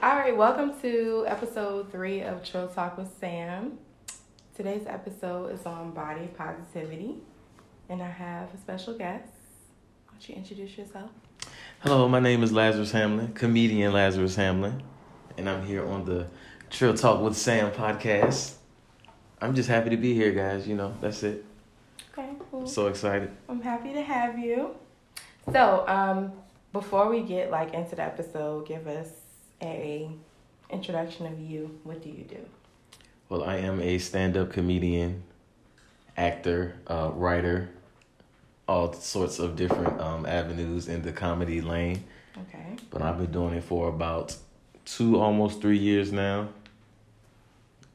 All right, welcome to episode three of Trill Talk with Sam. Today's episode is on body positivity, and I have a special guest. Why don't you introduce yourself? Hello, my name is Lazarus Hamlin, comedian Lazarus Hamlin, and I'm here on the Trill Talk with Sam podcast. I'm just happy to be here, guys. You know, that's it. Okay, cool. So excited. I'm happy to have you. So, um, before we get like into the episode, give us a introduction of you. What do you do? Well, I am a stand-up comedian, actor, uh, writer, all sorts of different um, avenues in the comedy lane. Okay. But I've been doing it for about two, almost three years now.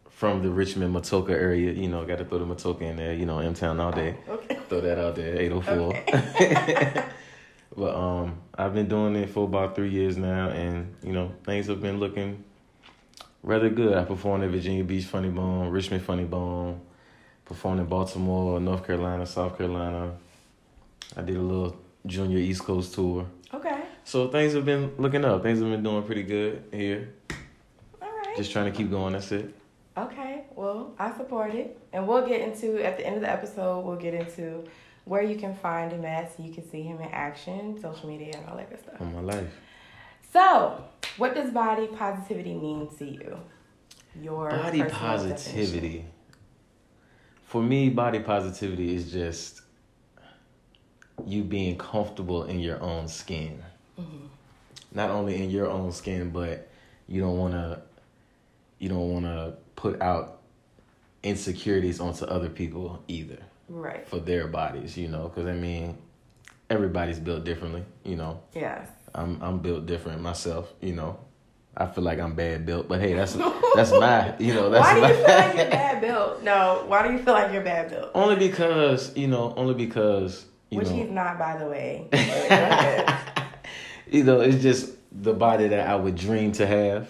From the Richmond Matoaca area, you know, got to throw the Matoaca in there, you know, M Town all day. Okay. Throw that out there, 804. but um, I've been doing it for about three years now, and you know, things have been looking rather good. I performed at Virginia Beach Funny Bone, Richmond Funny Bone, performed in Baltimore, North Carolina, South Carolina. I did a little junior East Coast tour. Okay. So things have been looking up. Things have been doing pretty good here. All right. Just trying to keep going. That's it. Okay, well, I support it. And we'll get into, at the end of the episode, we'll get into where you can find him at so you can see him in action, social media, and all that good stuff. On my life. So, what does body positivity mean to you? Your body positivity. For me, body positivity is just you being comfortable in your own skin. Mhm. Not only in your own skin, but you don't want to you don't want to put out insecurities onto other people either Right. for their bodies, you know, cuz I mean everybody's built differently, you know. yeah I'm I'm built different myself, you know. I feel like I'm bad built, but hey, that's that's my, you know, that's why do my you feel like you're bad built? No, why do you feel like you're bad built? Only because, you know, only because, you Which know, he's not, by the way. But go ahead. you know, it's just the body that I would dream to have.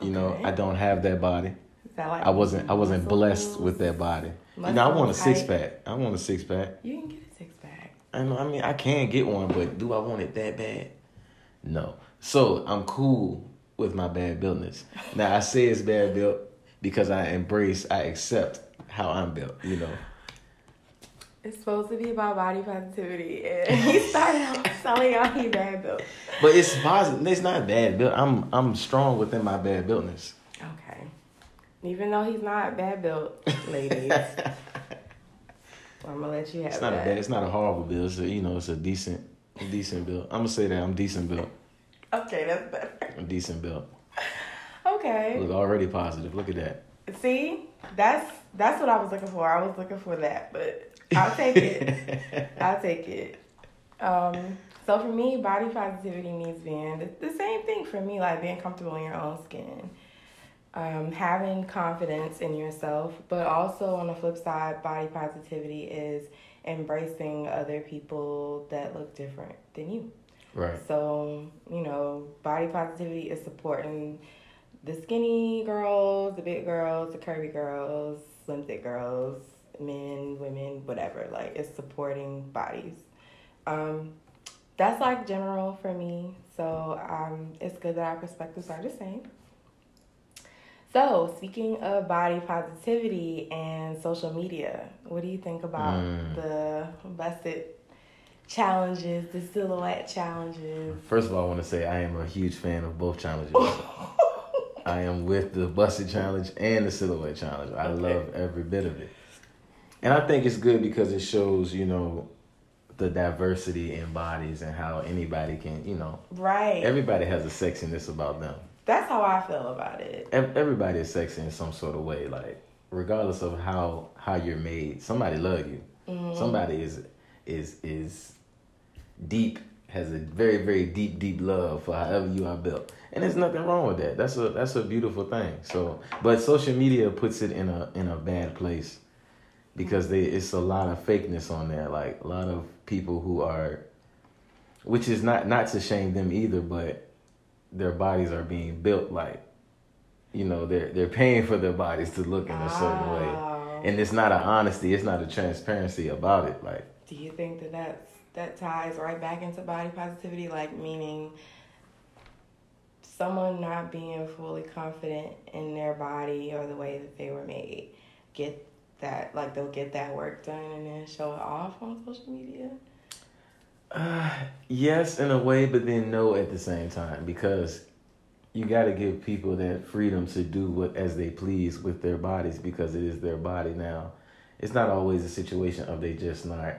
You know, I don't have that body. That like I wasn't I wasn't blessed with that body. You know, I want a six pack. I want a six pack. You can get a six pack. I know. I mean, I can get one, but do I want it that bad? No. So I'm cool with my bad buildness. Now I say it's bad built because I embrace, I accept how I'm built. You know. It's supposed to be about body positivity, and he started out selling out he bad built. But it's positive. It's not bad built. I'm I'm strong within my bad builtness. Even though he's not bad built, ladies, I'm gonna let you have It's not a bad. It's not a horrible build. It's a, you know, it's a decent, a decent build. I'm gonna say that I'm decent built. Okay, that's better. I'm decent built. Okay. Look already positive. Look at that. See, that's that's what I was looking for. I was looking for that, but I'll take it. I'll take it. Um, so for me, body positivity means being the, the same thing for me, like being comfortable in your own skin, um, having confidence in yourself, but also on the flip side, body positivity is embracing other people that look different than you. right. So, you know, body positivity is supporting the skinny girls, the big girls, the curvy girls, slim thick girls, men, women, whatever. Like it's supporting bodies. Um, that's like general for me. So um, it's good that our perspectives are the same. So speaking of body positivity and social media, what do you think about Mm. the busted challenges, the silhouette challenges? First of all, I want to say I am a huge fan of both challenges. I am with the busted challenge and the silhouette challenge. I Okay. love every bit of it. And I think it's good because it shows, you know, the diversity in bodies and how anybody can, you know, right. everybody has a sexiness about them. That's how I feel about it. Everybody is sexy in some sort of way, like regardless of how how you're made. Somebody love you. Mhm. Somebody is is is deep has a very very deep deep love for however you are built, and there's nothing wrong with that. That's a that's a beautiful thing. So, but social media puts it in a in a bad place because they it's a lot of fakeness on there. Like a lot of people who are, which is not not to shame them either, but their bodies are being built like, you know, they're they're paying for their bodies to look in a certain way, oh. and it's not an honesty, it's not a transparency about it. Like, Do you think that that's, that ties right back into body positivity? Like, meaning someone not being fully confident in their body or the way that they were made get that like they'll get that work done and then show it off on social media? Uh, yes, in a way, but then no at the same time because you got to give people that freedom to do what as they please with their bodies because it is their body now. It's not always a situation of they just not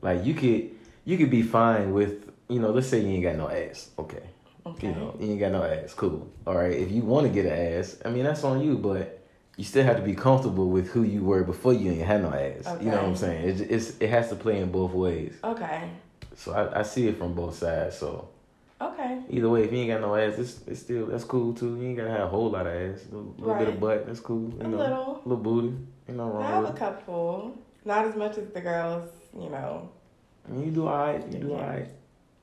like you could you could be fine with you know let's say you ain't got no ass okay. Okay. you know you ain't got no ass cool all right. If you want to get an ass I mean that's on you but you still have to be comfortable with who you were before you ain't had no ass. Okay. you know what I'm saying? It, it's it has to play in both ways. Okay so I, I see it from both sides so Okay. Either way, if you ain't got no ass, it's, it's still that's cool too. You ain't gotta have a whole lot of ass. A little, right. bit of butt, that's cool. You a know, little. little booty. You know, wrong. I have a couple. Not as much as the girls, you know. I mean, you do alright. You do alright.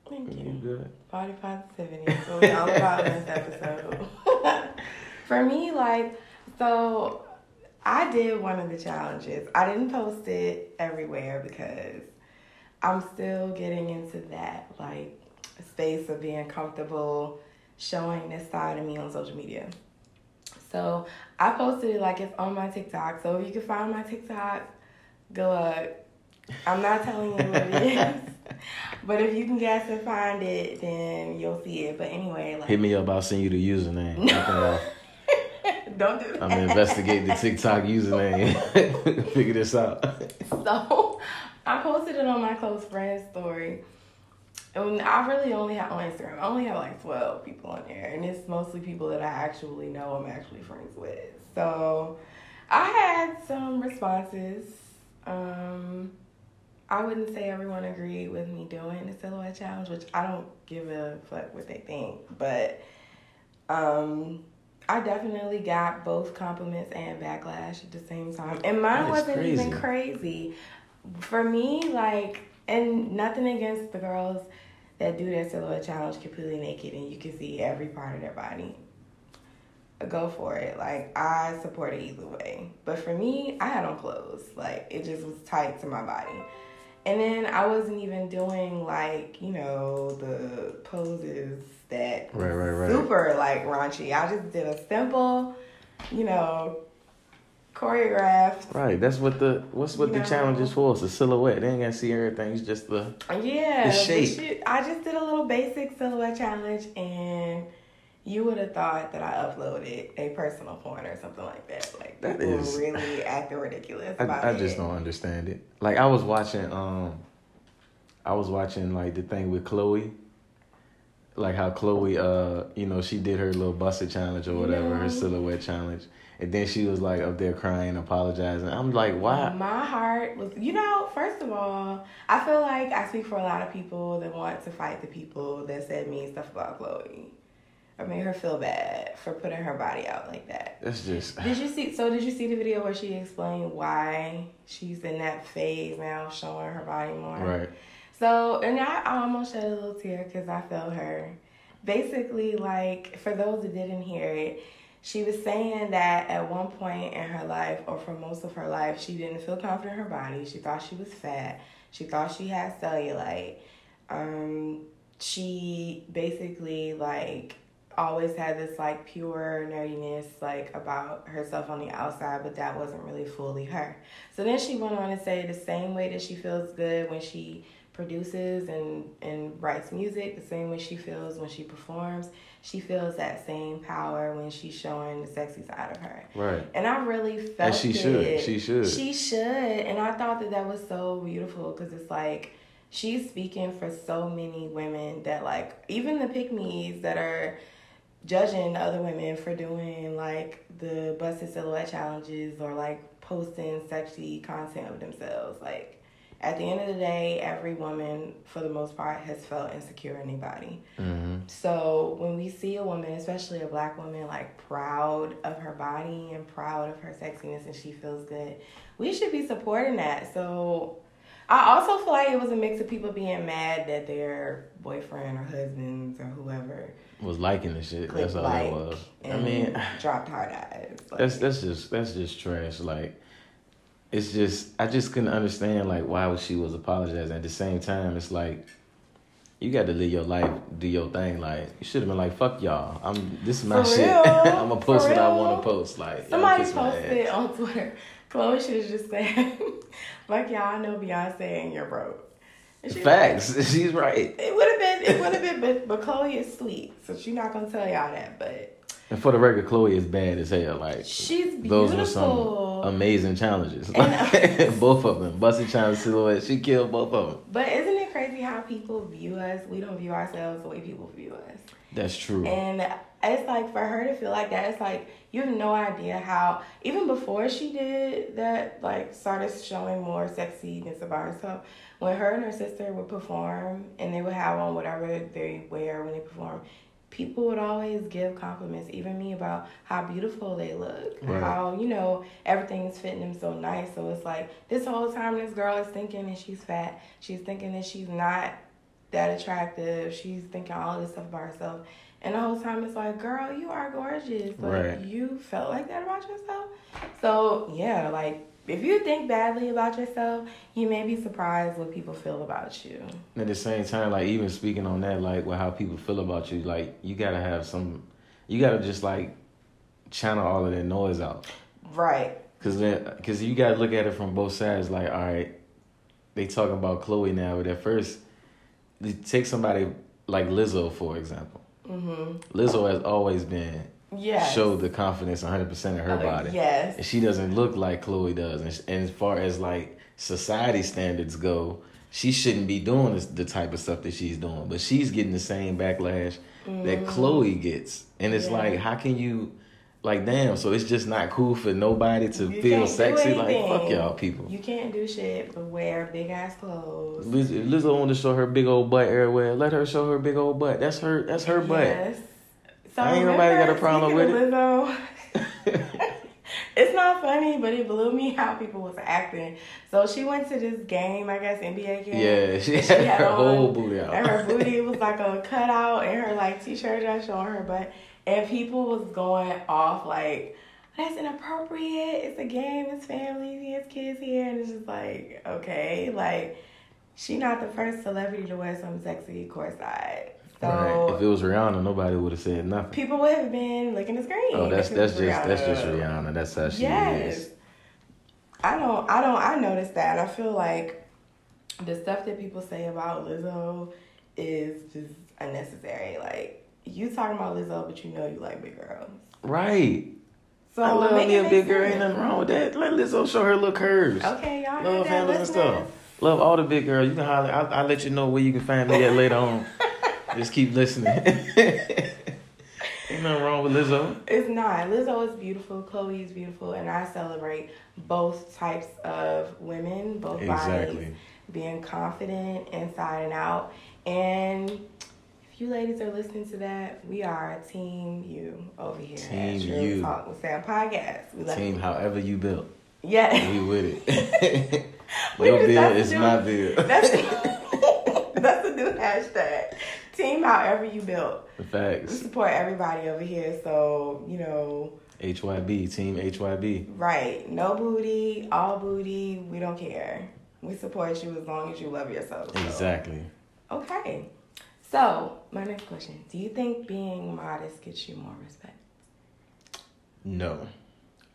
Thank you. You good. Body positivity. That's what we all about in this episode. For me, like, so I did one of the challenges. I didn't post it everywhere because I'm still getting into that, like, space of being comfortable showing this side of me on social media. So I posted it like it's on my TikTok. So if you can find my TikTok, good up. I'm not telling you what it is. but if you can guess and find it, then you'll see it. But anyway, like hit me up. I'll send you the username. No. Don't do that. I'm gonna investigate the TikTok username. Figure this out. So I posted it on my close friend's story. And I really only have on Instagram. I only have like twelve people on there, and it's mostly people that I actually know. I'm actually friends with. So I had some responses. Um, I wouldn't say everyone agreed with me doing the silhouette challenge, which I don't give a fuck what they think. But um, I definitely got both compliments and backlash at the same time, and mine wasn't crazy. even crazy. For me, like, and nothing against the girls that do their silhouette challenge completely naked and you can see every part of their body. Go for it. Like I support it either way. But for me, I had on clothes. Like it just was tight to my body. And then I wasn't even doing like, you know, the poses that right, right, right. super like raunchy. I just did a simple, you know, choreographed. Right. That's what the what's what the know. challenge is for. It's a silhouette. They ain't gotta see everything. It's just the yeah the shape. I just did a little basic silhouette challenge, and you would have thought that I uploaded a personal porn or something like that. Like that is really acting ridiculous. I, I just don't understand it. Like I was watching um, I was watching like the thing with Chloe like how Chloe, uh, you know, she did her little busted challenge or whatever, her silhouette challenge. And then she was like up there crying, apologizing. I'm like, why? My heart was, you know, first of all, I feel like I speak for a lot of people that want to fight the people that said mean stuff about Chloe. I made her feel bad for putting her body out like that. That's just. Did you see? So did you see the video where she explained why she's in that phase now, showing her body more? Right. So and I almost shed a little tear because I felt her. Basically, like for those that didn't hear it, she was saying that at one point in her life, or for most of her life, she didn't feel confident in her body. She thought she was fat. She thought she had cellulite. Um, she basically like always had this like pure nerdiness like about herself on the outside, but that wasn't really fully her. So then she went on to say the same way that she feels good when she produces and, and writes music, the same way she feels when she performs, she feels that same power when she's showing the sexy side of her. Right. And I really felt And she it. should. She should. She should. And I thought that that was so beautiful because it's like she's speaking for so many women that like even the pick that are judging other women for doing like the busted silhouette challenges or like posting sexy content of themselves like at the end of the day, every woman, for the most part, has felt insecure in their body. Mm-hmm. So when we see a woman, especially a black woman, like proud of her body and proud of her sexiness and she feels good, we should be supporting that. So I also feel like it was a mix of people being mad that their boyfriend or husbands or whoever was liking the shit. That's all like that was. I mean, dropped hard eyes. Like, that's that's just that's just trash. Like it's just I just couldn't understand like why she was apologizing. At the same time, it's like you got to live your life, do your thing. Like you should have been like, "Fuck y'all, I'm this is my For shit. I'm gonna post what I want to post." Like Somebody posted on Twitter. Chloe should have just said, "Fuck y'all, I know Beyonce and you're broke." And she Facts. She's right. It would have been. It would have been. But, but Chloe is sweet, so she's not gonna tell y'all that. But And for the record, Chloe is bad as hell. Like she's beautiful. those were some amazing challenges. And- uh, both of them. Busted challenge silhouette. She killed both of them. But isn't it crazy how people view us? We don't view ourselves the way people view us. That's true. And it's like for her to feel like that, it's like you have no idea how even before she did that, like started showing more sexiness about herself. When her and her sister would perform and they would have on whatever they wear when they perform, people would always give compliments, even me, about how beautiful they look. Right. How, you know, everything's fitting them so nice. So it's like this whole time this girl is thinking that she's fat. She's thinking that she's not that attractive. She's thinking all this stuff about herself. And the whole time it's like, girl, you are gorgeous. Like Right. you felt like that about yourself. So yeah, like if you think badly about yourself, you may be surprised what people feel about you. At the same time, like even speaking on that, like with how people feel about you, like you gotta have some, you gotta just like channel all of that noise out, Right. cause then, cause you gotta look at it from both sides. Like, all right, they talking about Chloe now, but at first, take somebody like Lizzo for example. Mhm. Lizzo has always been Yes. showed the confidence 100 percent of her Uh, body. Yes. and she doesn't look like Chloe does. And, and as far as like society standards go, she shouldn't be doing this, the type of stuff that she's doing. But she's getting the same backlash that Chloe gets, and it's Mm-hmm. Yeah. like, how can you? Like damn, so it's just not cool for nobody to You feel sexy. Like fuck y'all people. You can't do shit but wear big ass clothes. Liz, Lizzo want to show her big old butt everywhere. Let her show her big old butt. That's her. That's her butt. So Ain't nobody got a problem with of Lizzo, it's not funny, but it blew me how people was acting. So she went to this game, I guess NBA game. yeah, she And had her on- whole booty out. And her booty was like a cutout, and her like t-shirt just showing her butt. And people was going off like, "That's inappropriate. It's a game. It's family. He has kids here." And it's just like, okay, like she not the first celebrity to wear some sexy courtside. So Right. If it was Rihanna, nobody would have said nothing. people would have been licking the screen. Oh, that's that's just that's just Rihanna. Rihanna. That's how she Yes. is. I don't I don't I noticed that. I feel like the stuff that people say about Lizzo is just unnecessary. Like you talking about Lizzo but you know you like big girls. Right. So I love me a big girl. Ain't nothing wrong with that. Let Lizzo show her little curves. Okay, y'all Love handles and stuff. Love all the big girls. You can holler. I'll, I'll let you know where you can find me at later on. Just keep listening. Ain't nothing wrong with Lizzo. It's not. Lizzo is beautiful. Chloe is beautiful, and I celebrate both types of women, both Exactly. bodies, being confident inside and out. And if you ladies are listening to that, we are a Team You over here. Team You. Talk with Sam Podcast. We love Team, you. however you built, Yeah. we with it. Your bill is my bill. That's that's the new hashtag. Team however you built. We Facts. support everybody over here, so you know. HYB. Team HYB. Right. No booty, all booty. We don't care. We support you as long as you love yourself. so. Exactly. Okay. So, my next question Do you think being modest gets you more respect? No,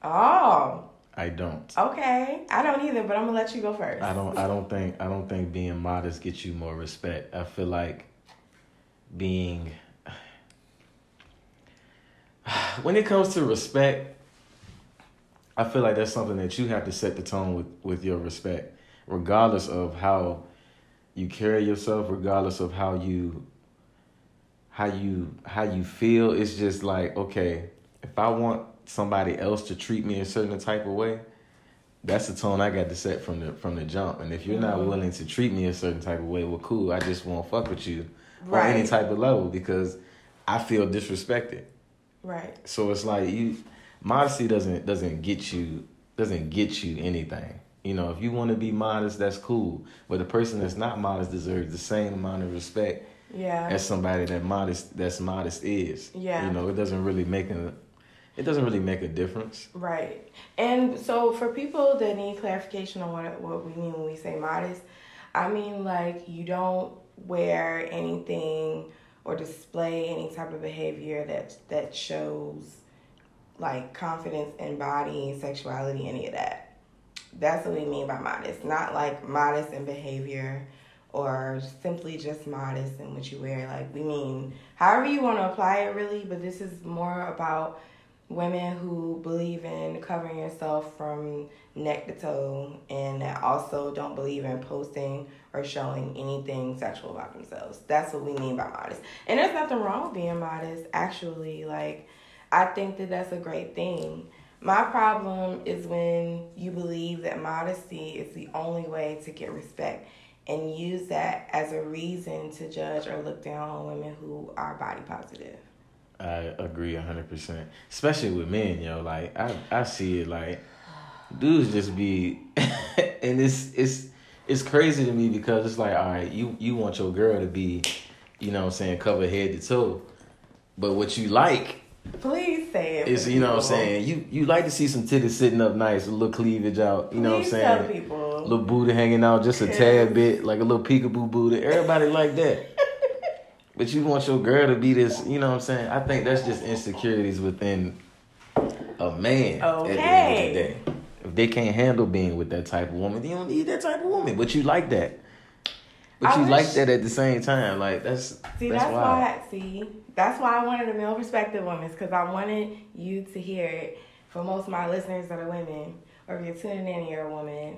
Oh, I don't. okay. I don't either, but I'm going to let you go first. I don't. I don't think. I don't think being modest gets you more respect. I feel like being. When it comes to respect, I feel like that's something that you have to set the tone with with your respect, regardless of how you carry yourself, regardless of how you how you how you feel. It's just like okay, if I want somebody else to treat me a certain type of way, that's the tone I got to set from the from the jump. And if you're not Mhm. willing to treat me a certain type of way, well, cool. I just won't fuck with you on any type of level because I feel disrespected. Right. So it's like you modesty doesn't doesn't get you doesn't get you anything. You know, if you want to be modest, that's cool. But the person that's not modest deserves the same amount of respect Yeah. as somebody that modest that's modest is. Yeah. You know, it doesn't really make a it doesn't really make a difference. Right. And so for people that need clarification on what what we mean when we say modest, I mean like you don't wear anything or display any type of behavior that that shows like confidence in body, sexuality, any of that. That's what we mean by modest. Not like modest in behavior or simply just modest in what you wear. Like we mean however you want to apply it really, but this is more about women who believe in covering yourself from neck to toe and that also don't believe in posting or showing anything sexual about themselves. That's what we mean by modest. And there's nothing wrong with being modest, actually. Like, I think that that's a great thing. My problem is when you believe that modesty is the only way to get respect and use that as a reason to judge or look down on women who are body positive. I agree hundred percent, especially with men. Yo, like I, I see it like dudes just be, and it's it's it's crazy to me because it's like, all right, you you want your girl to be, you know, what I'm saying cover head to toe, but what you like. Please say it. it. Is you know what I'm saying you you like to see some titties sitting up nice, a little cleavage out. You Please know what I'm saying? Tell people. little booty hanging out just a tad bit, like a little peekaboo booty. Everybody like that. But you want your girl to be this, you know what I'm saying? I think that's just insecurities within a man okay. the the day. If they can't handle being with that type of woman, you don't need that type of woman. But you like that. But I you wish, like that at the same time. Like that's see that's, that's why see that's why I wanted a male perspective on this because I wanted you to hear it. For most of my listeners that are women, or if you're tuning in, you're a woman.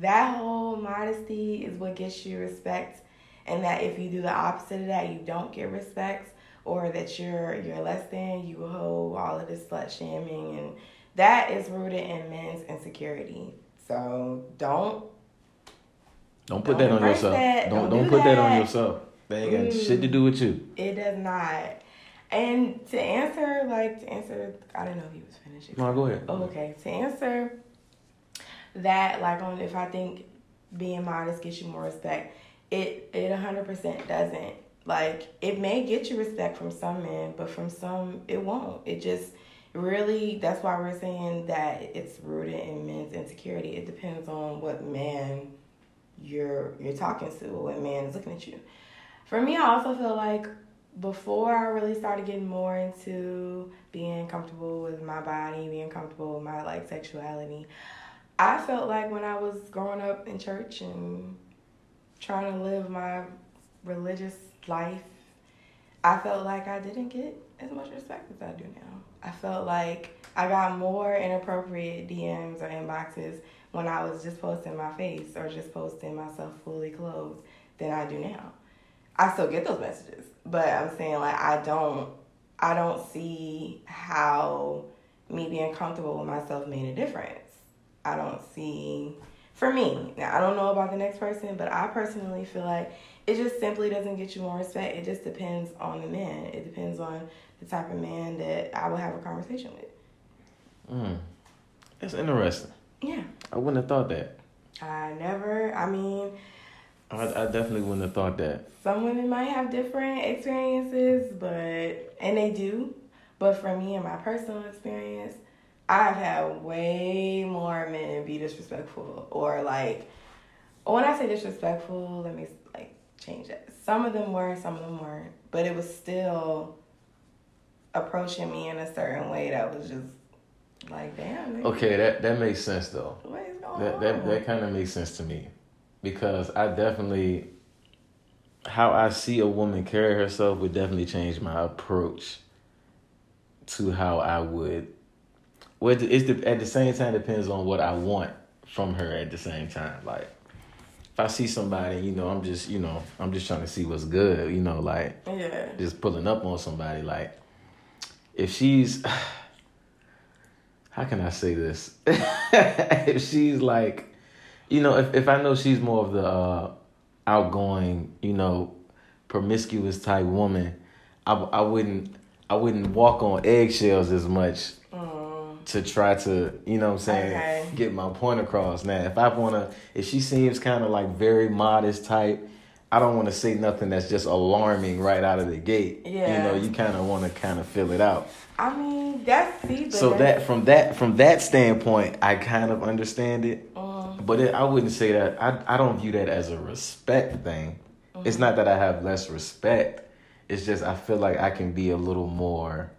That whole modesty is what gets you respect and that if you do the opposite of that, you don't get respect, or that you're you're less than, you hold all of this slut shaming, and that is rooted in men's insecurity. So don't don't put don't that on yourself. That. Don't don't, do put that. that. on yourself. That ain't got mm, shit to do with you. It does not. And to answer, like to answer, I don't know if he was finished. No, go ahead. Oh, okay. To answer that, like on if I think being modest gets you more respect, it it 100% doesn't. Like it may get you respect from some men but from some it won't. It just really that's why we're saying that it's rooted in men's insecurity. It depends on what man you're you're talking to what man is looking at you. For me i also feel like before i really started getting more into being comfortable with my body being comfortable with my like sexuality i felt like when i was growing up in church and trying to live my religious life, I felt like I didn't get as much respect as I do now. I felt like I got more inappropriate DMs or inboxes when I was just posting my face or just posting myself fully clothed than I do now. I still get those messages, but I'm saying like I don't I don't see how me being comfortable with myself made a difference. I don't see for me. Now I don't know about the next person, but I personally feel like it just simply doesn't get you more respect. It just depends on the man. It depends on the type of man that I will have a conversation with. Mm. That's interesting. Yeah. I wouldn't have thought that. I never. I mean. I, I definitely wouldn't have thought that. Some women might have different experiences, but and they do. But for me and my personal experience, I've had way more men be disrespectful or like when I say disrespectful, let me like change that. Some of them were, some of them weren't, but it was still approaching me in a certain way that was just like, damn. Okay, that that makes sense though. What is going that, on? That that kind of makes sense to me because I definitely how I see a woman carry herself would definitely change my approach to how I would well, it's the, at the same time depends on what I want from her at the same time. Like if I see somebody, you know, I'm just, you know, I'm just trying to see what's good, you know, like yeah. just pulling up on somebody. Like if she's, how can I say this? if she's like, you know, if if I know she's more of the uh, outgoing, you know, promiscuous type woman, I I wouldn't I wouldn't walk on eggshells as much to try to, you know what I'm saying, okay. get my point across. Now, if I want to, if she seems kind of like very modest type, I don't want to say nothing that's just alarming right out of the gate. Yeah. You know, you kind of want to kind of fill it out. I mean, that's see, So that from that from that standpoint, I kind of understand it. Uh, but it, I wouldn't say that. I I don't view that as a respect thing. Mm-hmm. It's not that I have less respect. It's just I feel like I can be a little more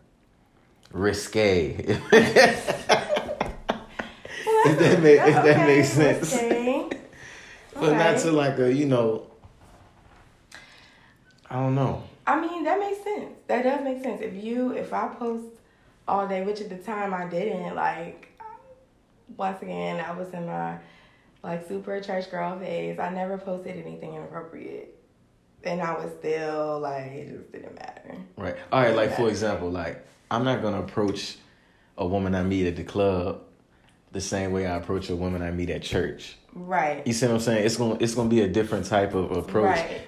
risque. Well, If that make- if that's that makes sense. okay. but not to like a, you know, I don't know. I mean, that makes sense. That does make sense. If you, if I post all day, which at the time I didn't, like, once again, I was in my, like, super church girl phase. I never posted anything inappropriate. And I was still, like, it just didn't matter. Right. All right. Like for example, like I'm not gonna approach a woman I meet at the club the same way I approach a woman I meet at church. Right. You see what I'm saying? It's gonna it's gonna be a different type of approach. Right.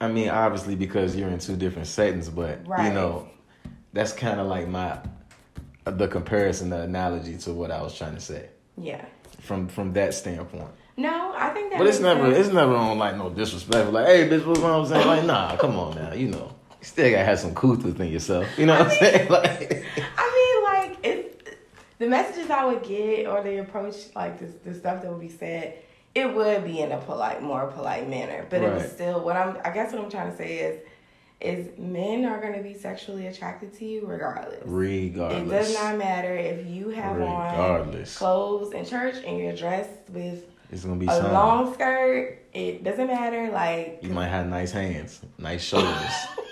I mean, obviously because you're in two different settings, but you know, that's kind of like my the comparison, the analogy to what I was trying to say Yeah. from from that standpoint. No, I think that But it's never sense. it's never on like no disrespect. Like, hey, bitch, what's wrong? I'm saying like, nah, come on now, you know, you still gotta have some couth within yourself. You know what I'm saying? Like, I mean, like it's the messages I would get or the approach, like the the stuff that would be said, it would be in a polite, more polite manner. But it was still what I'm. I guess what I'm trying to say is, is men are going to be sexually attracted to you regardless. regardless, It does not matter if you have on clothes in church and you're dressed with it's gonna be a something. long skirt. It doesn't matter. Like You might have nice hands, nice shoulders.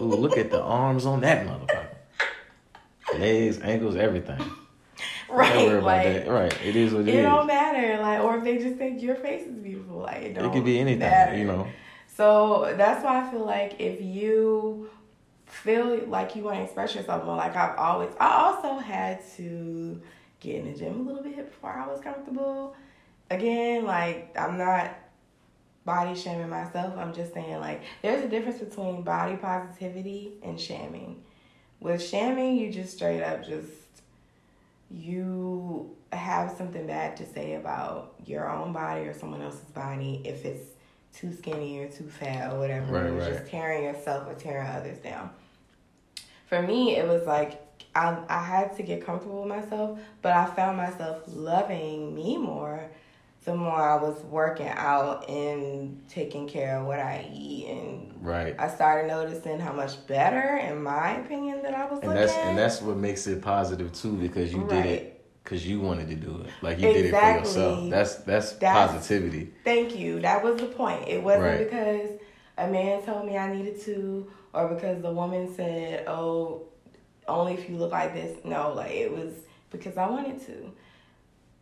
Ooh, look at the arms on that motherfucker. Legs, ankles, everything. Right, like. Right, it is what it it is. It don't matter. Like or if they just think your face is beautiful, like it don't. It could be anything, matter. you know. So that's why I feel like if you feel like you want to express yourself more, like I've always, I also had to get in the gym a little bit before I was comfortable. Again, like I'm not body shaming myself. I'm just saying like there's a difference between body positivity and shaming. With shaming, you just straight up just you have something bad to say about your own body or someone else's body if it's too skinny or too fat or whatever. Right, You're right. just tearing yourself or tearing others down. For me, it was like I, I had to get comfortable with myself, but I found myself loving me more the more I was working out and taking care of what I eat and Right. I started noticing how much better, in my opinion, that I was And looking. that's and that's what makes it positive too, because you did it because you wanted to do it. Like you did it for yourself. That's that's, That's- positivity. Thank you. That was the point. It wasn't Right. because a man told me I needed to, or because the woman said, "Oh, only if you look like this." No, like it was because I wanted to.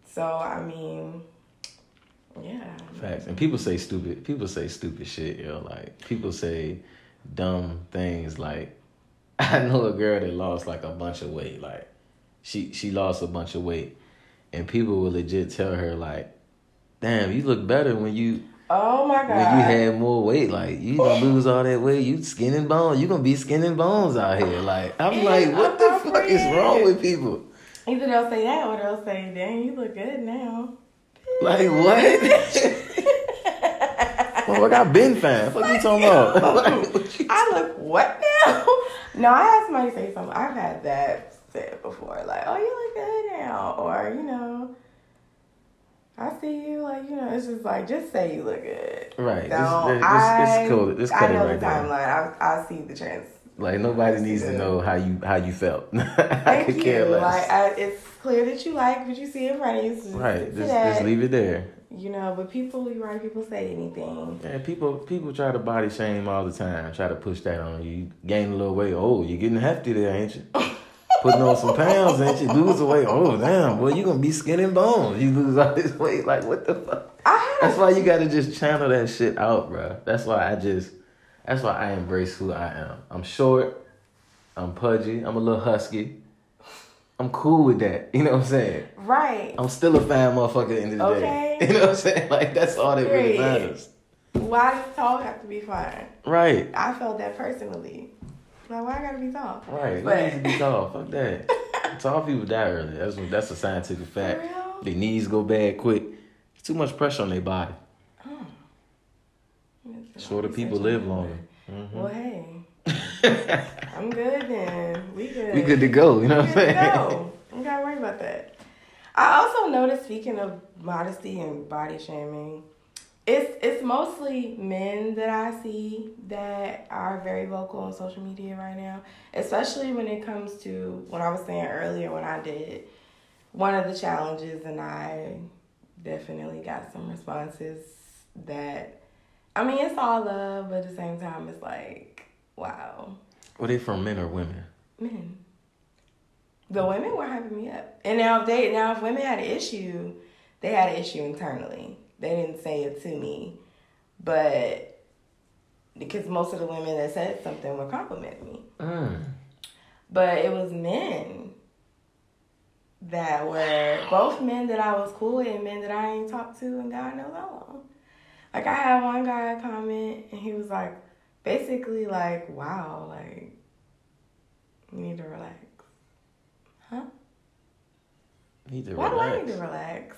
So I mean, yeah. Facts. And people say stupid. People say stupid shit. Yo, like people say dumb things. Like I know a girl that lost like a bunch of weight. Like she she lost a bunch of weight, and people will legit tell her like, "Damn, you look better when you Oh my god. when you had more weight. Like you gonna lose all that weight. You skin and bones. You gonna be skin and bones out here. Like I'm like, what the fuck is wrong with people? Either they'll say that or they'll say, "Dang, you look good now." Like what? Well, I've been fine. What you talking about? Like, I look what now? No, I had somebody say something. I've had that said before, like, "Oh, you look good now," or you know, "I see you." Like, you know, it's just like, just say you look good. Right. No, This, this, I, this, cool. This I know right the timeline. I I see the trends. Like nobody needs to know how you how you felt. I Thank could you. care less. Like, I, it's clear that you like what you see in front of you. So right. Just, that. just leave it there. You know, but people, you right? People say anything. Yeah, people people try to body shame all the time. Try to push that on you. You gain a little weight. Oh, you're getting hefty there, ain't you? Putting on some pounds, ain't you? Lose the weight. Oh, damn. Boy, you gonna be skin and bones. You lose all this weight. Like what the fuck? I That's why you gotta just channel that shit out, bro. That's why I just. That's why I embrace who I am. I'm short. I'm pudgy. I'm a little husky. I'm cool with that. You know what I'm saying? right. I'm still a fine motherfucker at the end of the Okay. day. You know what I'm saying? Like that's all that really matters. Why does tall have to be fine? Right. I felt that personally. Like, why I gotta be tall? Right. But- to be tall. Fuck that. tall people die early. That's that's a scientific For fact. real? Their knees go bad quick. It's too much pressure on their body. Shorter people live longer. Mm-hmm. Well, hey, I'm good then. We good. we good to go. You know what I'm Good to saying? go. You gotta worry about that. I also noticed, speaking of modesty and body shaming, it's it's mostly men that I see that are very vocal on social media right now, especially when it comes to when I was saying earlier when I did one of the challenges and I definitely got some responses that I mean it's all love, but at the same time it's like wow. Were they from men or women? Men. The women were hyping me up, and now if they now if women had an issue, they had an issue internally they didn't say it to me, but because most of the women that said something would compliment me. Mm. But it was men that were both men that I was cool with and men that I ain't talked to and God knows how long. Like I had one guy comment and he was like basically like, wow, like you need to relax. Huh? Need to Why relax. do I need to relax?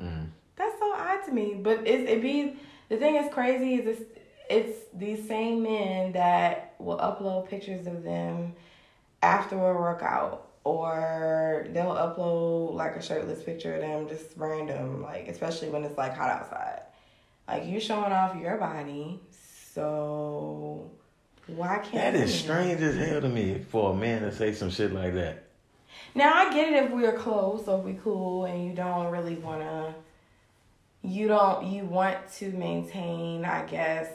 Mm. That's so odd to me. But it's it be the thing is crazy is it's it's these same men that will upload pictures of them after a workout or they'll upload like a shirtless picture of them just random, like especially when it's like hot outside. Like you showing off your body, so why can't That is strange as hell to me for a man to say some shit like that. Now I get it if we're close or if we cool and you don't really wanna you don't you want to maintain, I guess,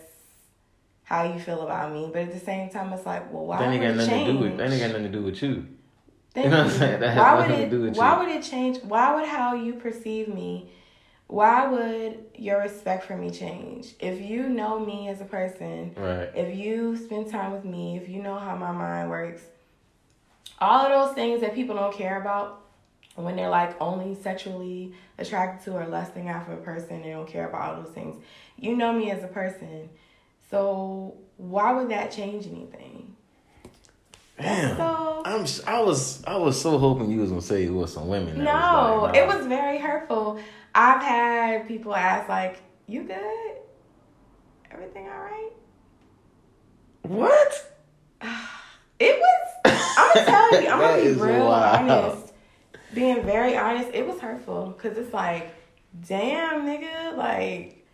how you feel about me. But at the same time it's like, well why that ain't got nothing change? to do with. That ain't got nothing to do with you. Thank You know what I'm saying? That why would it do with why you. would it change why would how you perceive me why would your respect for me change? If you know me as a person, Right. if you spend time with me, if you know how my mind works, all of those things that people don't care about when they're like only sexually attracted to or lusting after a person, they don't care about all those things. You know me as a person. So why would that change anything? Damn. So- I'm. I was. I was so hoping you was gonna say it was some women. No, was like, it was very hurtful. I've had people ask like, "You good? Everything all right?" What? It was. I'm gonna tell you. I'm gonna be real wild. honest. Being very honest, it was hurtful because it's like, damn, nigga, like.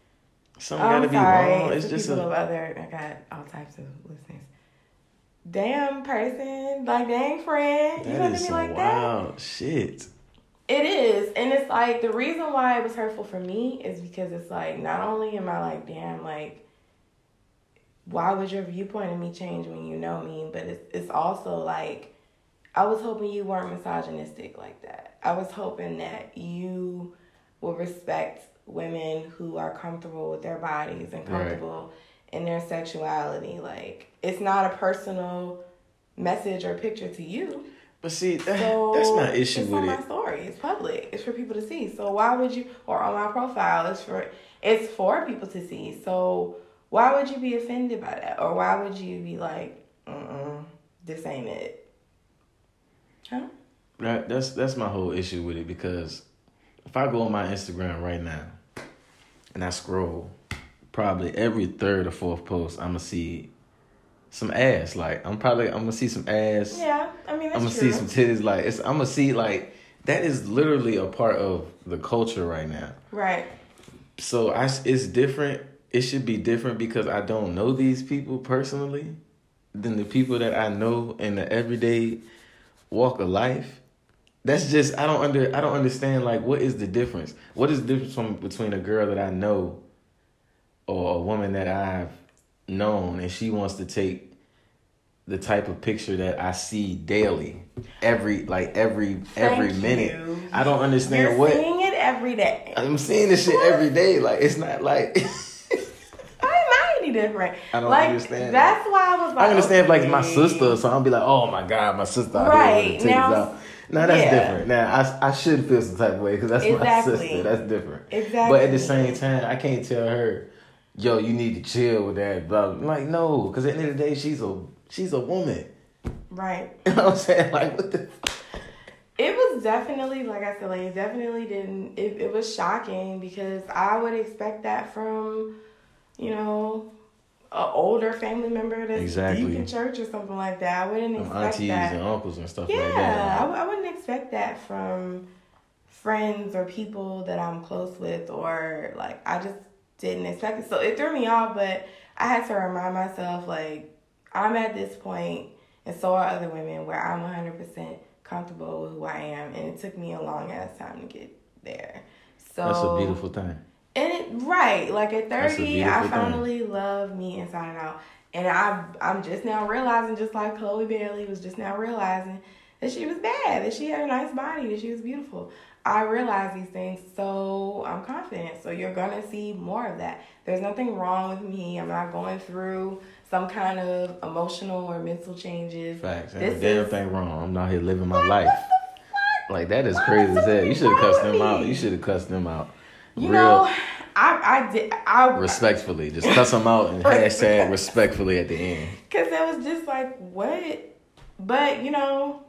Something I'm gotta be sorry. wrong. It's for just people a. of other. I got all types of listeners. Damn person, like dang friend, you That gonna is do me some like that? wild shit. It is, and it's like the reason why it was hurtful for me is because it's like not only am I like, damn, like, why would your viewpoint of me change when you know me? But it's it's also like, I was hoping you weren't misogynistic like that. I was hoping that you will respect women who are comfortable with their bodies and Right. In their sexuality. Like, it's not a personal message or picture to you. But see, that, So that's my issue it's with on it. my story. It's public. It's for people to see. So why would you or on my profile it's for it's for people to see. So why would you be offended by that? Or why would you be like, mm this ain't it? Huh? That, that's that's my whole issue with it because if I go on my Instagram right now and I scroll, probably every third or fourth post, I'm gonna see some ass. Like I'm probably I'm gonna see some ass. Yeah, I mean I'm gonna true. see some titties. Like it's I'm gonna see like that is literally a part of the culture right now. right. So I it's different. It should be different because I don't know these people personally than the people that I know in the everyday walk of life. That's just I don't under I don't understand like what is the difference? What is the difference from, between a girl that I know or a woman that I've known and she wants to take the type of picture that I see daily, every like every every Thank minute. you. I don't understand You're what seeing it every day. I'm seeing this shit every day. Like it's not like I any different? I don't like, understand That's why I was like, I understand if like my sister, so I'll be like, oh my god, my sister Right, here with the titties now- out. Now that's yeah. different. Now I I should feel some type of way because that's my sister. That's different. Exactly. But at the same time, I can't tell her, yo, you need to chill with that. Blah. blah. Like no, because at the end of the day, she's a she's a woman. Right. You know what I'm saying? Like what the. It was definitely, like I said, like it definitely didn't. It, it was shocking because I would expect that from, you know, an older family member that's Exactly. deep in church or something like that. I wouldn't expect aunties that. and uncles and stuff yeah, like that. I, w- I wouldn't expect that from friends or people that I'm close with, or like I just didn't expect it. So it threw me off, but I had to remind myself like I'm at this point, and so are other women, where I'm 100% comfortable with who I am, and it took me a long ass time to get there. So That's a beautiful thing. and it, right, like at 30, I beautiful thing. finally love me inside and out. And I, I'm just now realizing, just like Chloe Bailey was just now realizing that she was bad, that she had a nice body, that she was beautiful. I realize these things, so I'm confident. So you're gonna see more of that. There's nothing wrong with me. I'm not going through some kind of emotional or mental changes. Facts. This a damn is- thing wrong. I'm not here living my Like, life. what the fuck? Like that is Why crazy as hell. You should have cussed them out. You should have cussed them out. You Real know, I, I did, I respectfully. Just cuss them out and hashtag respectfully at the end. Cause it was just like, what? But you know,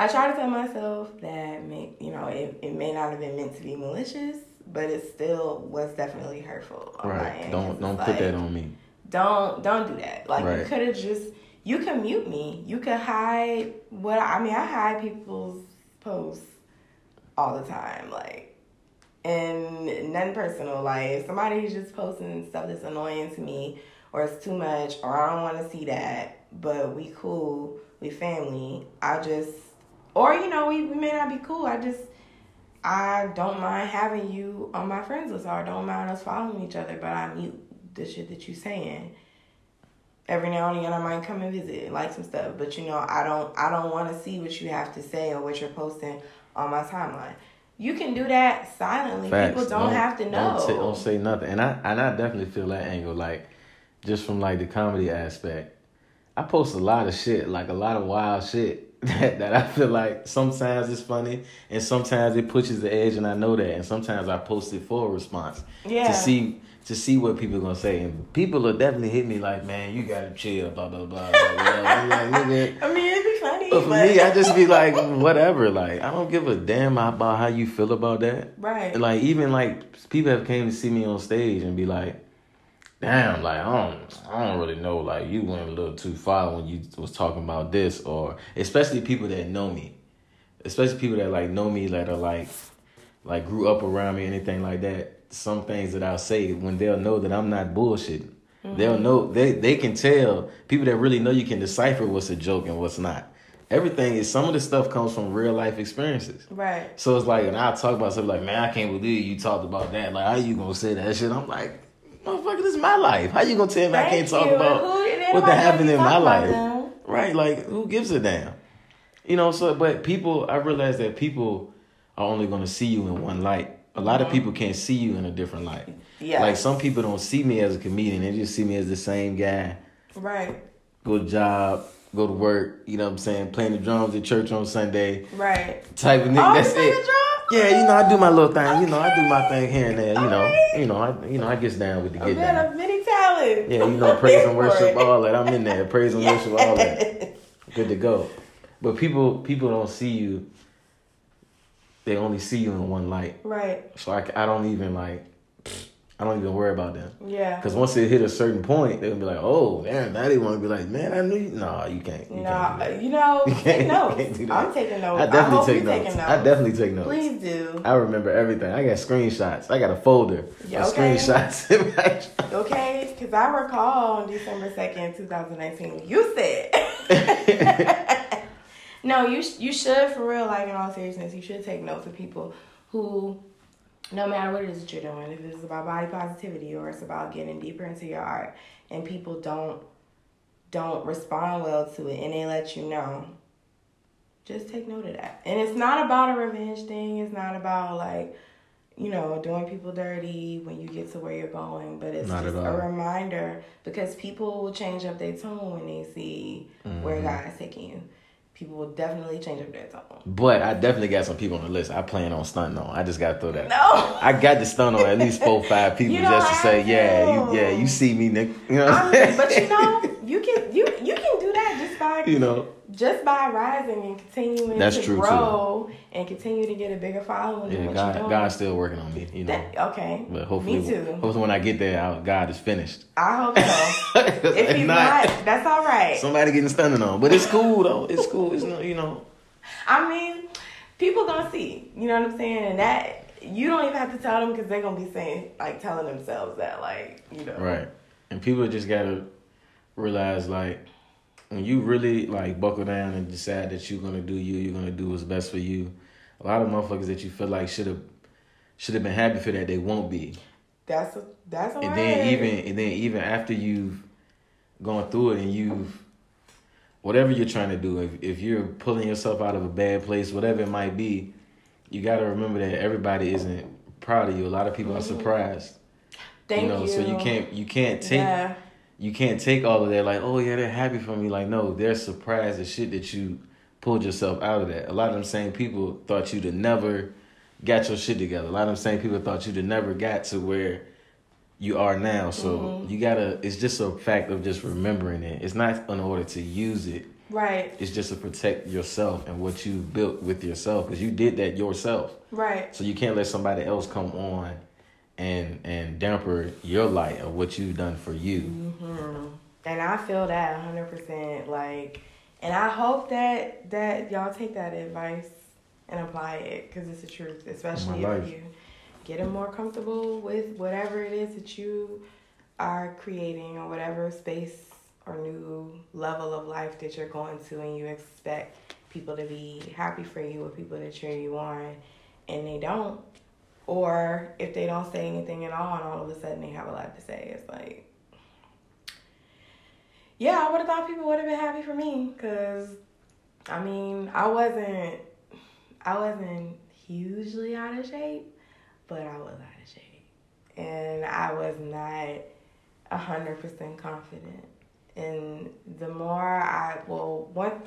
I try to tell myself that may, you know it, it may not have been meant to be malicious, but it still was definitely hurtful. on my Right. end, Don't don't put like, that on me. Don't don't do that. Like you could have just you can mute me. You can hide what I mean. I hide people's posts all the time. Like and nothing personal. Like if somebody's just posting stuff that's annoying to me or it's too much or I don't want to see that, but we cool, we family. I just or you know we, we may not be cool. I just I don't mind having you on my friends list or I don't mind us following each other, but I mute the shit that you're saying. Every now and again I might come and visit, like some stuff. But you know, I don't I don't wanna see what you have to say or what you're posting on my timeline. You can do that silently. Facts. People don't, have to know. Don't, say, don't say nothing. And I and I definitely feel that angle. Like just from like the comedy aspect. I post a lot of shit, like a lot of wild shit that, that I feel like sometimes it's funny and sometimes it pushes the edge and I know that and sometimes I post it for a response. Yeah. To see to see what people are gonna say. And people are definitely hit me like, man, you gotta chill, blah blah blah blah like, nigga. I mean it'd be funny. But for but- me, I just be like, whatever. Like, I don't give a damn about how you feel about that. Right. Like, even like people have came to see me on stage and be like, damn, like I don't, I don't really know. Like, you went a little too far when you was talking about this, or especially people that know me, especially people that like know me that are like, like grew up around me, anything like that. Some things that I'll say when they'll know that I'm not bullshitting. They'll mm-hmm. know they they can tell people that really know you can decipher what's a joke and what's not. Everything is some of the stuff comes from real life experiences. Right. So it's like, and I talk about something like, man, I can't believe you talked about that. Like, how you gonna say that shit? I'm like, motherfucker, this is my life. How you gonna tell me I can't talk you. about Who- what that happened in my life? them. Right? Like, who gives a damn? You know. So, but people, I realize that people are only gonna see you in one light. A lot of people can't see you in a different light. Yeah. Like some people don't see me as a comedian; they just see me as the same guy Right. go to job, go to work, you know what I'm saying, playing the drums at church on Sunday, Right. type of nigga. Oh, That's it. Yeah, you know, I do my little thing. You know, I do my thing here and there. You know, you know, I you know, I gets down with the get down. of many talents. Yeah, you know, praise and worship, all that. I'm in there, praise and worship, all that. Good to go. But people, people don't see you. They only see you in one light. Right. So I, I don't even like, I don't even worry about them. Yeah. Because once it hit a certain point, they're gonna be like, "Oh, damn!" Now they want to be like, "Man, I knew." You. No, you can't. You Nah, can't you know, You take can't- you notes. can't do that. I'm taking notes. I definitely hope take notes. notes. I definitely take notes. Please do. I remember everything. I got screenshots. I got a folder Yeah, of okay. screenshots. Okay? Because I recall on December 2nd, 2019, you said. no, you, you should, for real, like in all seriousness, you should take notes of people who, no matter what it is that you're doing, if it's about body positivity or it's about getting deeper into your art, and people don't don't respond well to it and they let you know just take note of that. And it's not about a revenge thing. It's not about like you know doing people dirty when you get to where you're going but it's Not just a reminder because people will change up their tone when they see where Mm-hmm. god is taking you people will definitely change up their tone but I definitely got some people on the list. I plan on stunting on. I just got to throw that. no I got to stun on at least four, five people just to say, have yeah, you, yeah, you see me, Nick. You know, I'm I'm- but you know you can you you can do that just by you know, just by rising and continuing That's to true, too. grow and continue to get a bigger following yeah, what God, you're doing. God's still working on me. You know, That- okay. but hopefully, Me too. hopefully when I get there, I'll- God is finished. I hope so. if he's not, that's all right. somebody getting stunning on. But it's cool though. It's cool. It's no, you know. I mean, people gonna see. You know what I'm saying? And that you don't even have to tell them because they're gonna be saying like telling themselves that like you know. Right. And people just gotta realize like when you really like buckle down and decide that you're gonna do you, you're gonna do what's best for you. A lot of motherfuckers that you feel like should have should have been happy for that, they won't be. That's a, that's a and then even and then even after you've gone through it and you've whatever you're trying to do, if if you're pulling yourself out of a bad place, whatever it might be, you got to remember that everybody isn't proud of you. A lot of people mm-hmm. are surprised. Thank you know, you. so you can't you can't take yeah. You can't take all of that like, oh yeah, they're happy for me. Like, no, they're surprised the shit that you pulled yourself out of that. A lot of them same people thought you'd have never got your shit together. A lot of them same people thought you'd have never got to where you are now. So mm-hmm. you gotta. It's just a fact of just remembering it. It's not in order to use it. Right. It's just to protect yourself and what you built with yourself because you did that yourself. Right. So you can't let somebody else come on and and damper your light of what you've done for you. Mm-hmm. And I feel that hundred percent. Like, and I hope that that y'all take that advice and apply it because it's the truth, especially if you getting more comfortable with whatever it is that you are creating or whatever space or new level of life that you're going to and you expect people to be happy for you or people to cheer you on and they don't or if they don't say anything at all and all of a sudden they have a lot to say it's like yeah i would have thought people would have been happy for me because i mean i wasn't i wasn't hugely out of shape but i was out of shape. And i was not a hundred percent confident. And the more I well what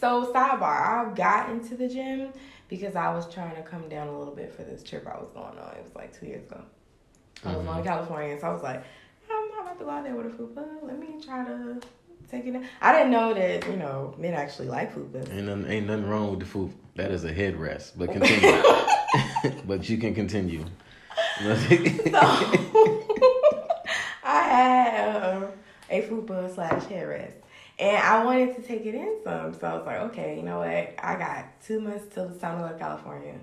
so sidebar, I got into the gym because I was trying to come down a little bit for this trip I was going on. It was like two years ago. I was mm-hmm. going to California, so I was like, I'm about to go out there with a fupa. Let me try to take it. Down. I didn't know that you know men actually like fupas. Ain't nothing, ain't nothing wrong with the fupa. That is a headrest. But continue. but you can continue. so, I had. Uh, a fupa slash headrest. And I wanted to take it in some. So I was like, okay, you know what? I got two months till it's time to go to California.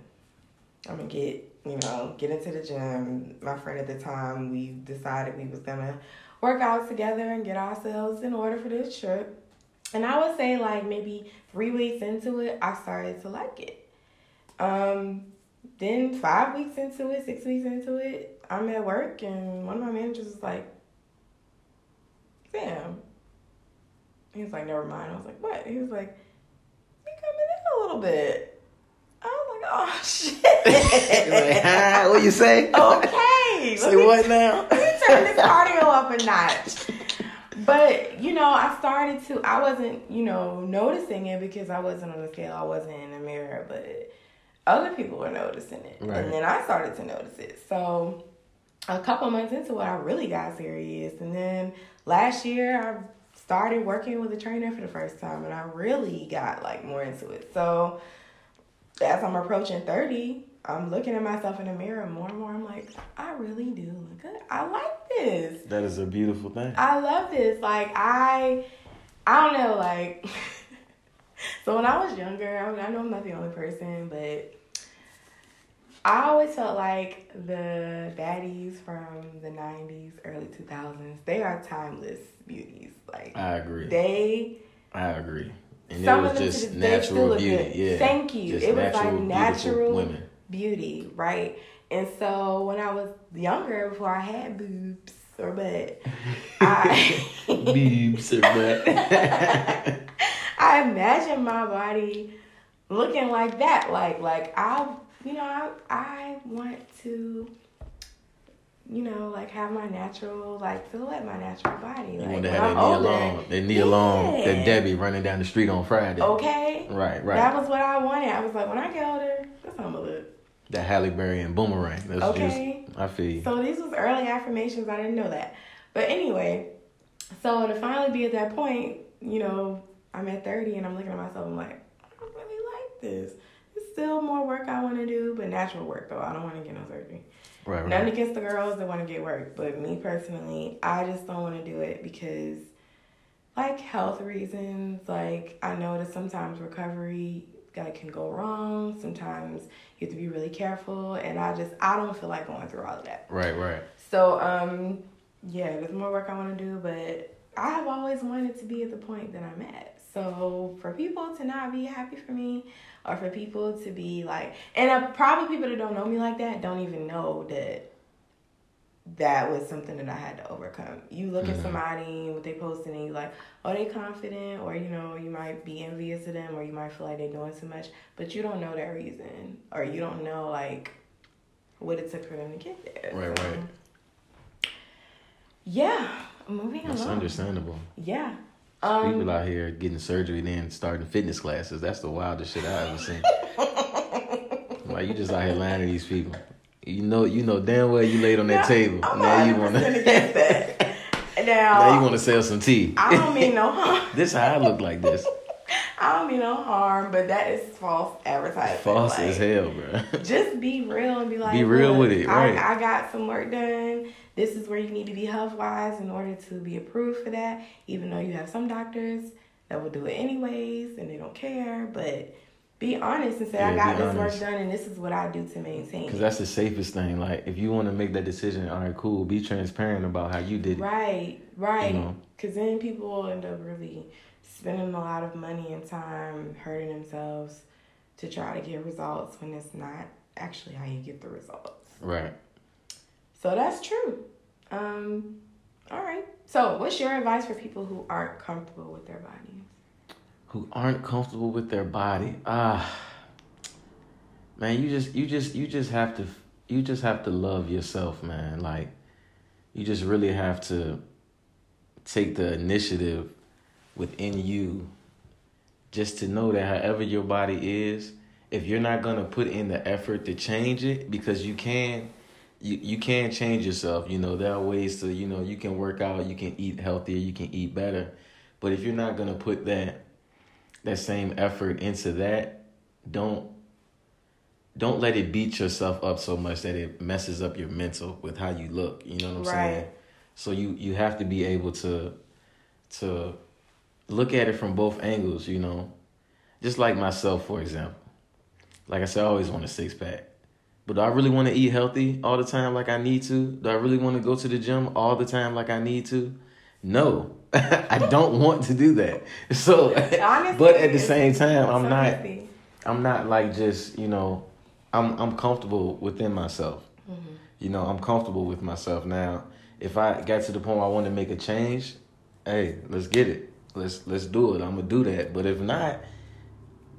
I'm gonna get, you know, get into the gym. My friend at the time, we decided we was gonna work out together and get ourselves in order for this trip. And I would say like maybe three weeks into it, I started to like it. Um, then five weeks into it, six weeks into it, I'm at work and one of my managers was like, Sam. He was like, never mind. I was like, what? He was like, you coming in a little bit. I was like, oh shit. like, what you say? Okay. say me, what now? Let me turn this cardio up a notch. But you know, I started to. I wasn't, you know, noticing it because I wasn't on the scale. I wasn't in the mirror, but other people were noticing it, right. and then I started to notice it. So a couple months into it, I really got serious. And then last year, I started working with a trainer for the first time, and I really got like more into it. So as I'm approaching 30, I'm looking at myself in the mirror more and more. I'm like, I really do look good. I like this. That is a beautiful thing. I love this. Like I, I don't know. Like, so when I was younger, I, mean, I know I'm not the only person, but I always felt like the baddies from the 90s, early 2000s, they are timeless beauties. Like I agree. They I agree. And some it was just natural beauty. Good. Yeah. Thank you. Just it was like natural women. beauty, right? And so when I was younger, before I had boobs or butt, I boobs or butt. I imagined my body looking like that, like like I you know, I, I want to, you know, like have my natural, like feel like my natural body. You like, want to have that Nia Long, that Nia yeah. Long, that Debbie running down the street on Friday. Okay. Right, right. That was what I wanted. I was like, when I get older, that's how I'm gonna look. That Halle Berry and boomerang. That's okay. Just, I feel you. So these was early affirmations. I didn't know that. But anyway, so to finally be at that point, you know, I'm at 30 and I'm looking at myself. I'm like, I don't really like this still more work I want to do, but natural work though. I don't want to get no surgery. Right, right. Nothing against the girls that want to get work, but me personally, I just don't want to do it because, like health reasons. Like I know that sometimes recovery that can go wrong. Sometimes you have to be really careful, and I just I don't feel like going through all of that. Right, right. So um, yeah, there's more work I want to do, but I have always wanted to be at the point that I'm at. So for people to not be happy for me, or for people to be like, and uh, probably people that don't know me like that don't even know that that was something that I had to overcome. You look Mhm. at somebody what they posting and you're like, oh they confident, or you know you might be envious of them, or you might feel like they're doing too much, but you don't know their reason, or you don't know like what it took for them to get there. Right, So, right. Yeah, moving That's along. understandable. Yeah. Um, People out here getting surgery, and then starting fitness classes. That's the wildest shit I ever seen. like you just out here lying to these people. You know, you know damn well you laid on that Now, table. I'm now you wanna, against that. Now, now you wanna sell some tea. I don't mean no harm. this how I look like this. I don't mean no harm, but that is false advertising. False Like, as hell, bro. Just be real and be like, Be real with it, right. I, I got some work done. This is where you need to be health wise in order to be approved for that. Even though you have some doctors that will do it anyways and they don't care, but be honest and say, I got this honest. work done and this is what I do to maintain. Because that's the safest thing. Like, if you want to make that decision, all right, cool. Be transparent about how you did it. Right, right. You know? Because then people will end up really spending a lot of money and time hurting themselves to try to get results when it's not actually how you get the results. Right. So that's true. Um, all right. So, what's your advice for people who aren't comfortable with their bodies? Who aren't comfortable with their body. Ah, man, you just, you just, you just have to, you just have to love yourself, man. Like, you just really have to take the initiative within you just to know that however your body is, if you're not gonna put in the effort to change it, because you can, you, you can change yourself. You know, there are ways to, you know, you can work out, you can eat healthier, you can eat better. But if you're not gonna put that that same effort into that, don't don't let it beat yourself up so much that it messes up your mental with how you look. You know what I'm saying? So you you have to be able to to look at it from both angles, you know. Just like myself, for example. Like I said, I always want a six pack. But do I really want to eat healthy all the time like I need to? Do I really want to go to the gym all the time like I need to? No. I don't want to do that. So Honestly, but at the same time, I'm not. I'm not like just, you know, I'm I'm comfortable within myself. You know, I'm comfortable with myself now. If I got to the point where I want to make a change, hey, let's get it. Let's let's do it. I'm gonna do that. But if not,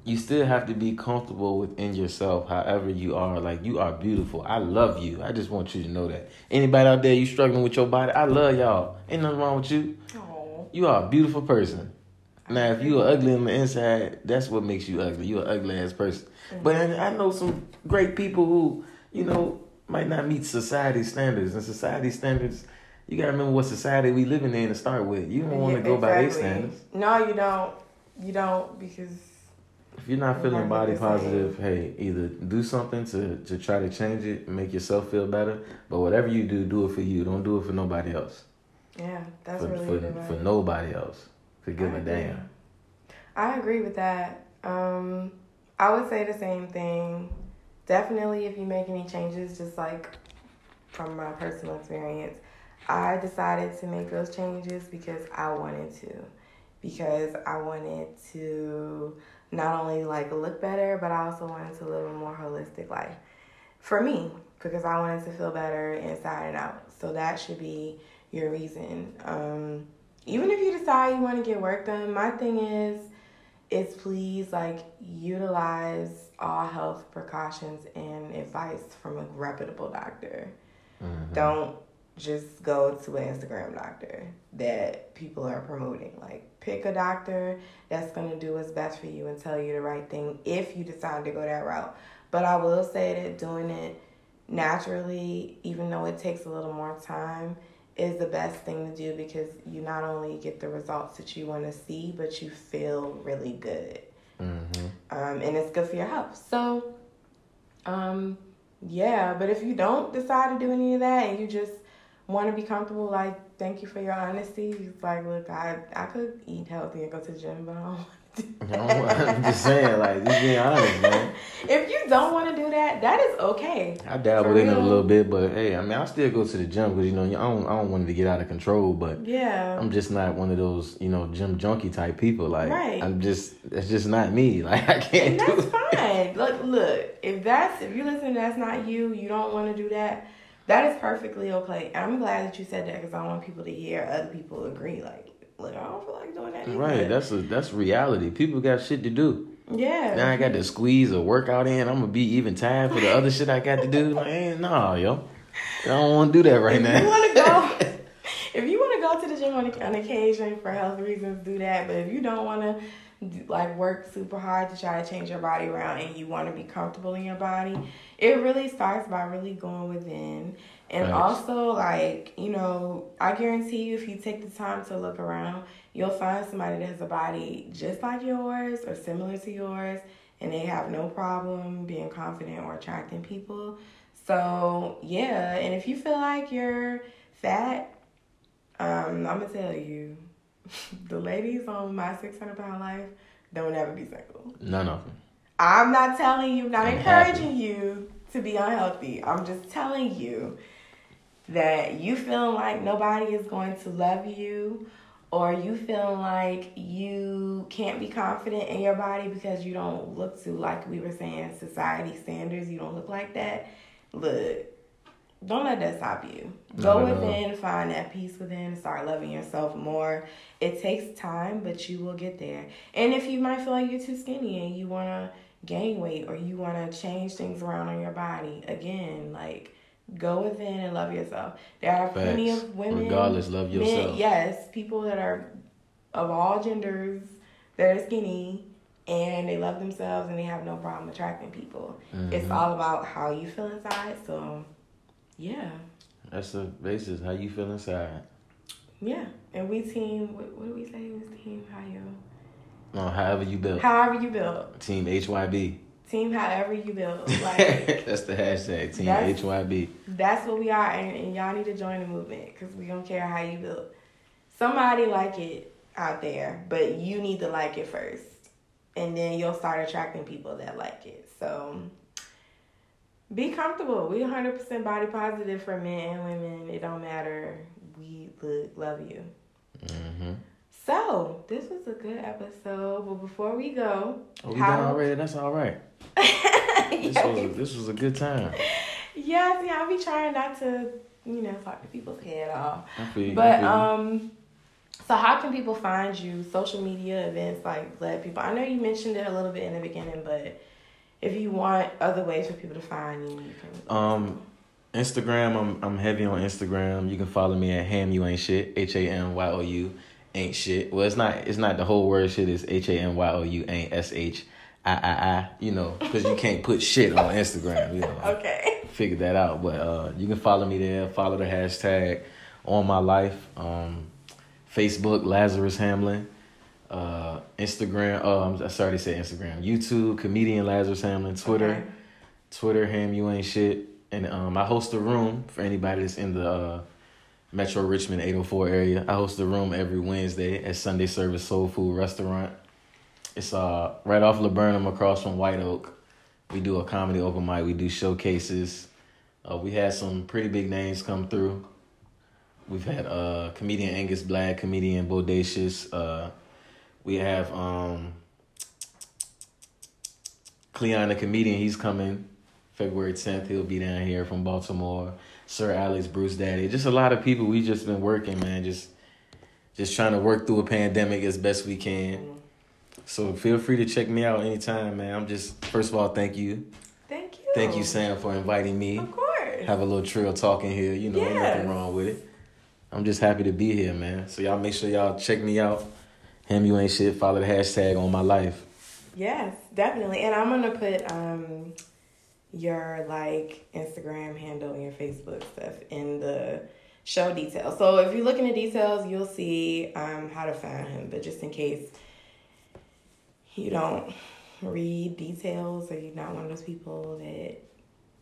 you still have to be comfortable within yourself, however you are. Like you are beautiful. I love you. I just want you to know that. Anybody out there you struggling with your body, I love y'all. Ain't nothing wrong with you. Aw. You are a beautiful person. Now, if you are ugly on the inside, that's what makes you ugly. You're an ugly ass person. But I I know some great people who, you know, might not meet society standards. And society standards, you gotta remember what society we living in to start with. You don't want to Yeah, go by their exactly. standards. No, you don't. You don't because If you're not feeling body positive, hey, either do something to to try to change it make yourself feel better. But whatever you do, do it for you. Don't do it for nobody else. yeah, that's for really for, good for nobody else. To give I a agree. damn. I agree with that. Um, I would say the same thing. Definitely, if you make any changes, just like from my personal experience, I decided to make those changes because I wanted to. Because I wanted to not only like look better, but I also wanted to live a more holistic life for me because I wanted to feel better inside and out. So that should be your reason. Um, even if you decide you want to get work done, my thing is is please like utilize all health precautions and advice from a reputable doctor. Mhm. Don't just go to an Instagram doctor that people are promoting. Like pick a doctor that's gonna do what's best for you and tell you the right thing if you decide to go that route. But I will say that doing it naturally, even though it takes a little more time, is the best thing to do because you not only get the results that you want to see, but you feel really good. Mhm. Um, and it's good for your health. So, um, yeah, but if you don't decide to do any of that and you just want to be comfortable, like thank you for your honesty. He's like, look, I I could eat healthy and go to the gym, but I don't want to do that. I'm just saying, like, just being honest, man. if you don't want to do that, that is okay. I For in it a little bit, but hey, I mean, I still go to the gym because you know I don't I don't want it to get out of control, but Yeah. I'm just not one of those you know gym junkie type people. Like, Right. I'm just that's just not me. Like, I can't and do that's it. fine. Look, look. If that's if you listen, that's not you. You don't want to do that. That is perfectly okay. And I'm glad that you said that because I want people to hear other people agree. Like, look, I don't feel like doing that. either. Right, that's a that's reality. People got shit to do. yeah. Now I got to squeeze a workout in. I'm gonna be even tired for the other shit I got to do. Like, nah, yo, I don't want to do that right if now. you want to go, if you want to go to the gym on, on occasion for health reasons, do that. But if you don't want to, like work super hard to try to change your body around, and you want to be comfortable in your body, it really starts by really going within. And also, like you know, I guarantee you, if you take the time to look around, you'll find somebody that has a body just like yours or similar to yours, and they have no problem being confident or attracting people. So yeah, and if you feel like you're fat, um, I'm gonna tell you, the ladies on my 600 pound life don't ever be single. None of them. I'm not telling you, not I'm encouraging you to be unhealthy. I'm just telling you that you feeling like nobody is going to love you or you feeling like you can't be confident in your body because you don't look to like we were saying society standards you don't look like that look don't let that stop you. Go within find that peace within start loving yourself more. It takes time but you will get there. And if you might feel like you're too skinny and you want to gain weight or you want to change things around on your body again like go within and love yourself. There are plenty of women Regardless, love men- yourself. yes people that are of all genders that are skinny and they love themselves and they have no problem attracting people. It's Mhm. all about how you feel inside so yeah That's the basis. How you feel inside. yeah and we team what, what do we say it was team how you No, however you build. however you build Team HYB. team however you build like That's the hashtag. Team That's- HYB. That's what we are, and, and y'all need to join the movement because we don't care how you build. Somebody like it out there, but you need to like it first, and then you'll start attracting people that like it. So be comfortable. We 100% body positive for men and women. It don't matter. We look, love you. Mm-hmm. So this was a good episode, but before we go, Oh, we How- done already? That's all right. This was a, this was a good time. yes, yeah, I'll be trying not to, you know, talk to people's head off. You, But um, so how can people find you? Social media events, like let people. I know you mentioned it a little bit in the beginning, but if you want other ways for people to find you, you can. Um, Instagram, I'm I'm heavy on Instagram. You can follow me at Ham You Ain't Shit. H A M Y O U ain't shit. Well, it's not it's not the whole word shit. It's H A M Y O U ain't S H I I I. You know, because you can't put shit on Instagram. You know, Okay. figure that out. But uh, you can follow me there. Follow the hashtag on my life. Um, Facebook Lazarus Hamlin. Uh, Instagram. Oh, I'm I sorry to say Instagram. YouTube comedian Lazarus Hamlin. Twitter. Okay. Twitter, ham you ain't shit. And um, I host a room for anybody that's in the uh, Metro Richmond 804 area. I host a room every Wednesday at Sunday Service Soul Food Restaurant. It's uh right off Laburnum across from White Oak. We do a comedy open mic. We do showcases. Uh, we had some pretty big names come through. We've had uh comedian Angus Black, comedian Bodacious. Uh, we have um Cleon the comedian. He's coming February 10th. He'll be down here from Baltimore. Sir Alex, Bruce Daddy. Just a lot of people. We just been working, man. Just just trying to work through a pandemic as best we can. So feel free to check me out anytime, man. I'm just first of all, thank you. Thank you. Thank you, Sam, for inviting me. Of course. Have a little trill talking here. You know, ain't nothing wrong with it. I'm just happy to be here, man. So y'all make sure y'all check me out. Ham, you ain't shit. Follow the hashtag on my life. Yes, definitely. And I'm gonna put um your like Instagram handle and your Facebook stuff in the show details. So if you look in the details, you'll see um how to find him. But just in case you don't read details or you're not one of those people that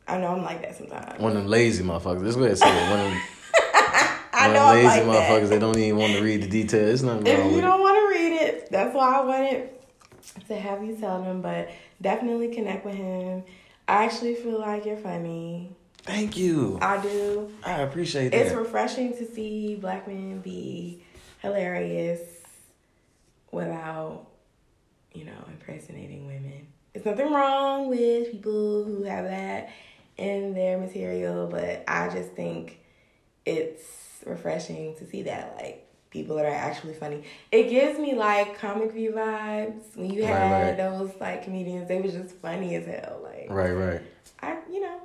I know I'm like that sometimes. One of them lazy motherfuckers. Let's go ahead and say it. One of them I know I'm lazy like motherfuckers that. that don't even want to read the details. It's nothing If you don't want to read it, that's why I wanted to have you tell them. But definitely connect with him. I actually feel like you're funny. Thank you. I do. I appreciate that. It's refreshing to see black men be hilarious without, you know, impersonating women. There's nothing wrong with people who have that in their material, but I just think it's refreshing to see that, like, people that are actually funny. It gives me, like, comic view vibes. When you Right, had right. those, like, comedians, they was just funny as hell. Like, right, right. I, you know,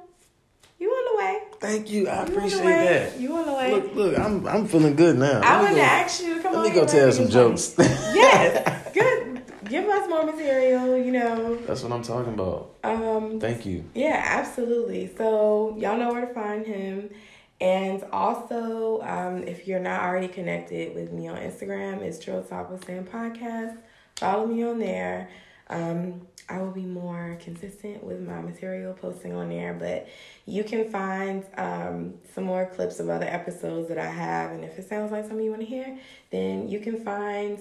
you on the way. Thank you. I You appreciate that. You on the way. Look, look, I'm I'm feeling good now. I Let me to go- ask you to come Let on. Let me go tell some be funny. jokes. yes, good. Give us more material. You know. That's what I'm talking about. Um. Thank you. Yeah, absolutely. So y'all know where to find him. And also, um, if you're not already connected with me on Instagram, it's Trill Talk with Sam Podcast. Follow me on there. Um, I will be more consistent with my material posting on there, but you can find um, some more clips of other episodes that I have. And if it sounds like something you want to hear, then you can find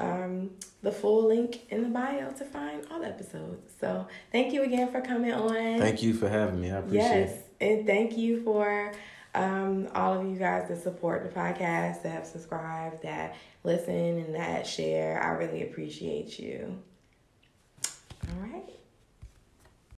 um, the full link in the bio to find all the episodes. So thank you again for coming on. Thank you for having me. I appreciate Yes, it. and thank you for um, all of you guys that support the podcast, that have subscribed, that listen, and that share. I really appreciate you. All right.